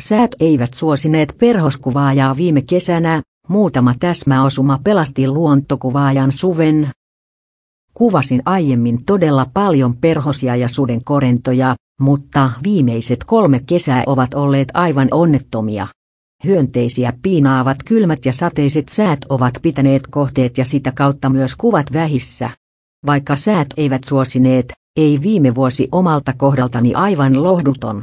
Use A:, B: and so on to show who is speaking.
A: Säät eivät suosineet perhoskuvaajaa viime kesänä, muutama täsmäosuma pelasti luontokuvaajan suven. Kuvasin aiemmin todella paljon perhosia ja sudenkorentoja, mutta viimeiset kolme kesää ovat olleet aivan onnettomia. Hyönteisiä piinaavat kylmät ja sateiset säät ovat pitäneet kohteet ja sitä kautta myös kuvat vähissä. Vaikka säät eivät suosineet, ei viime vuosi omalta kohdaltani aivan lohduton.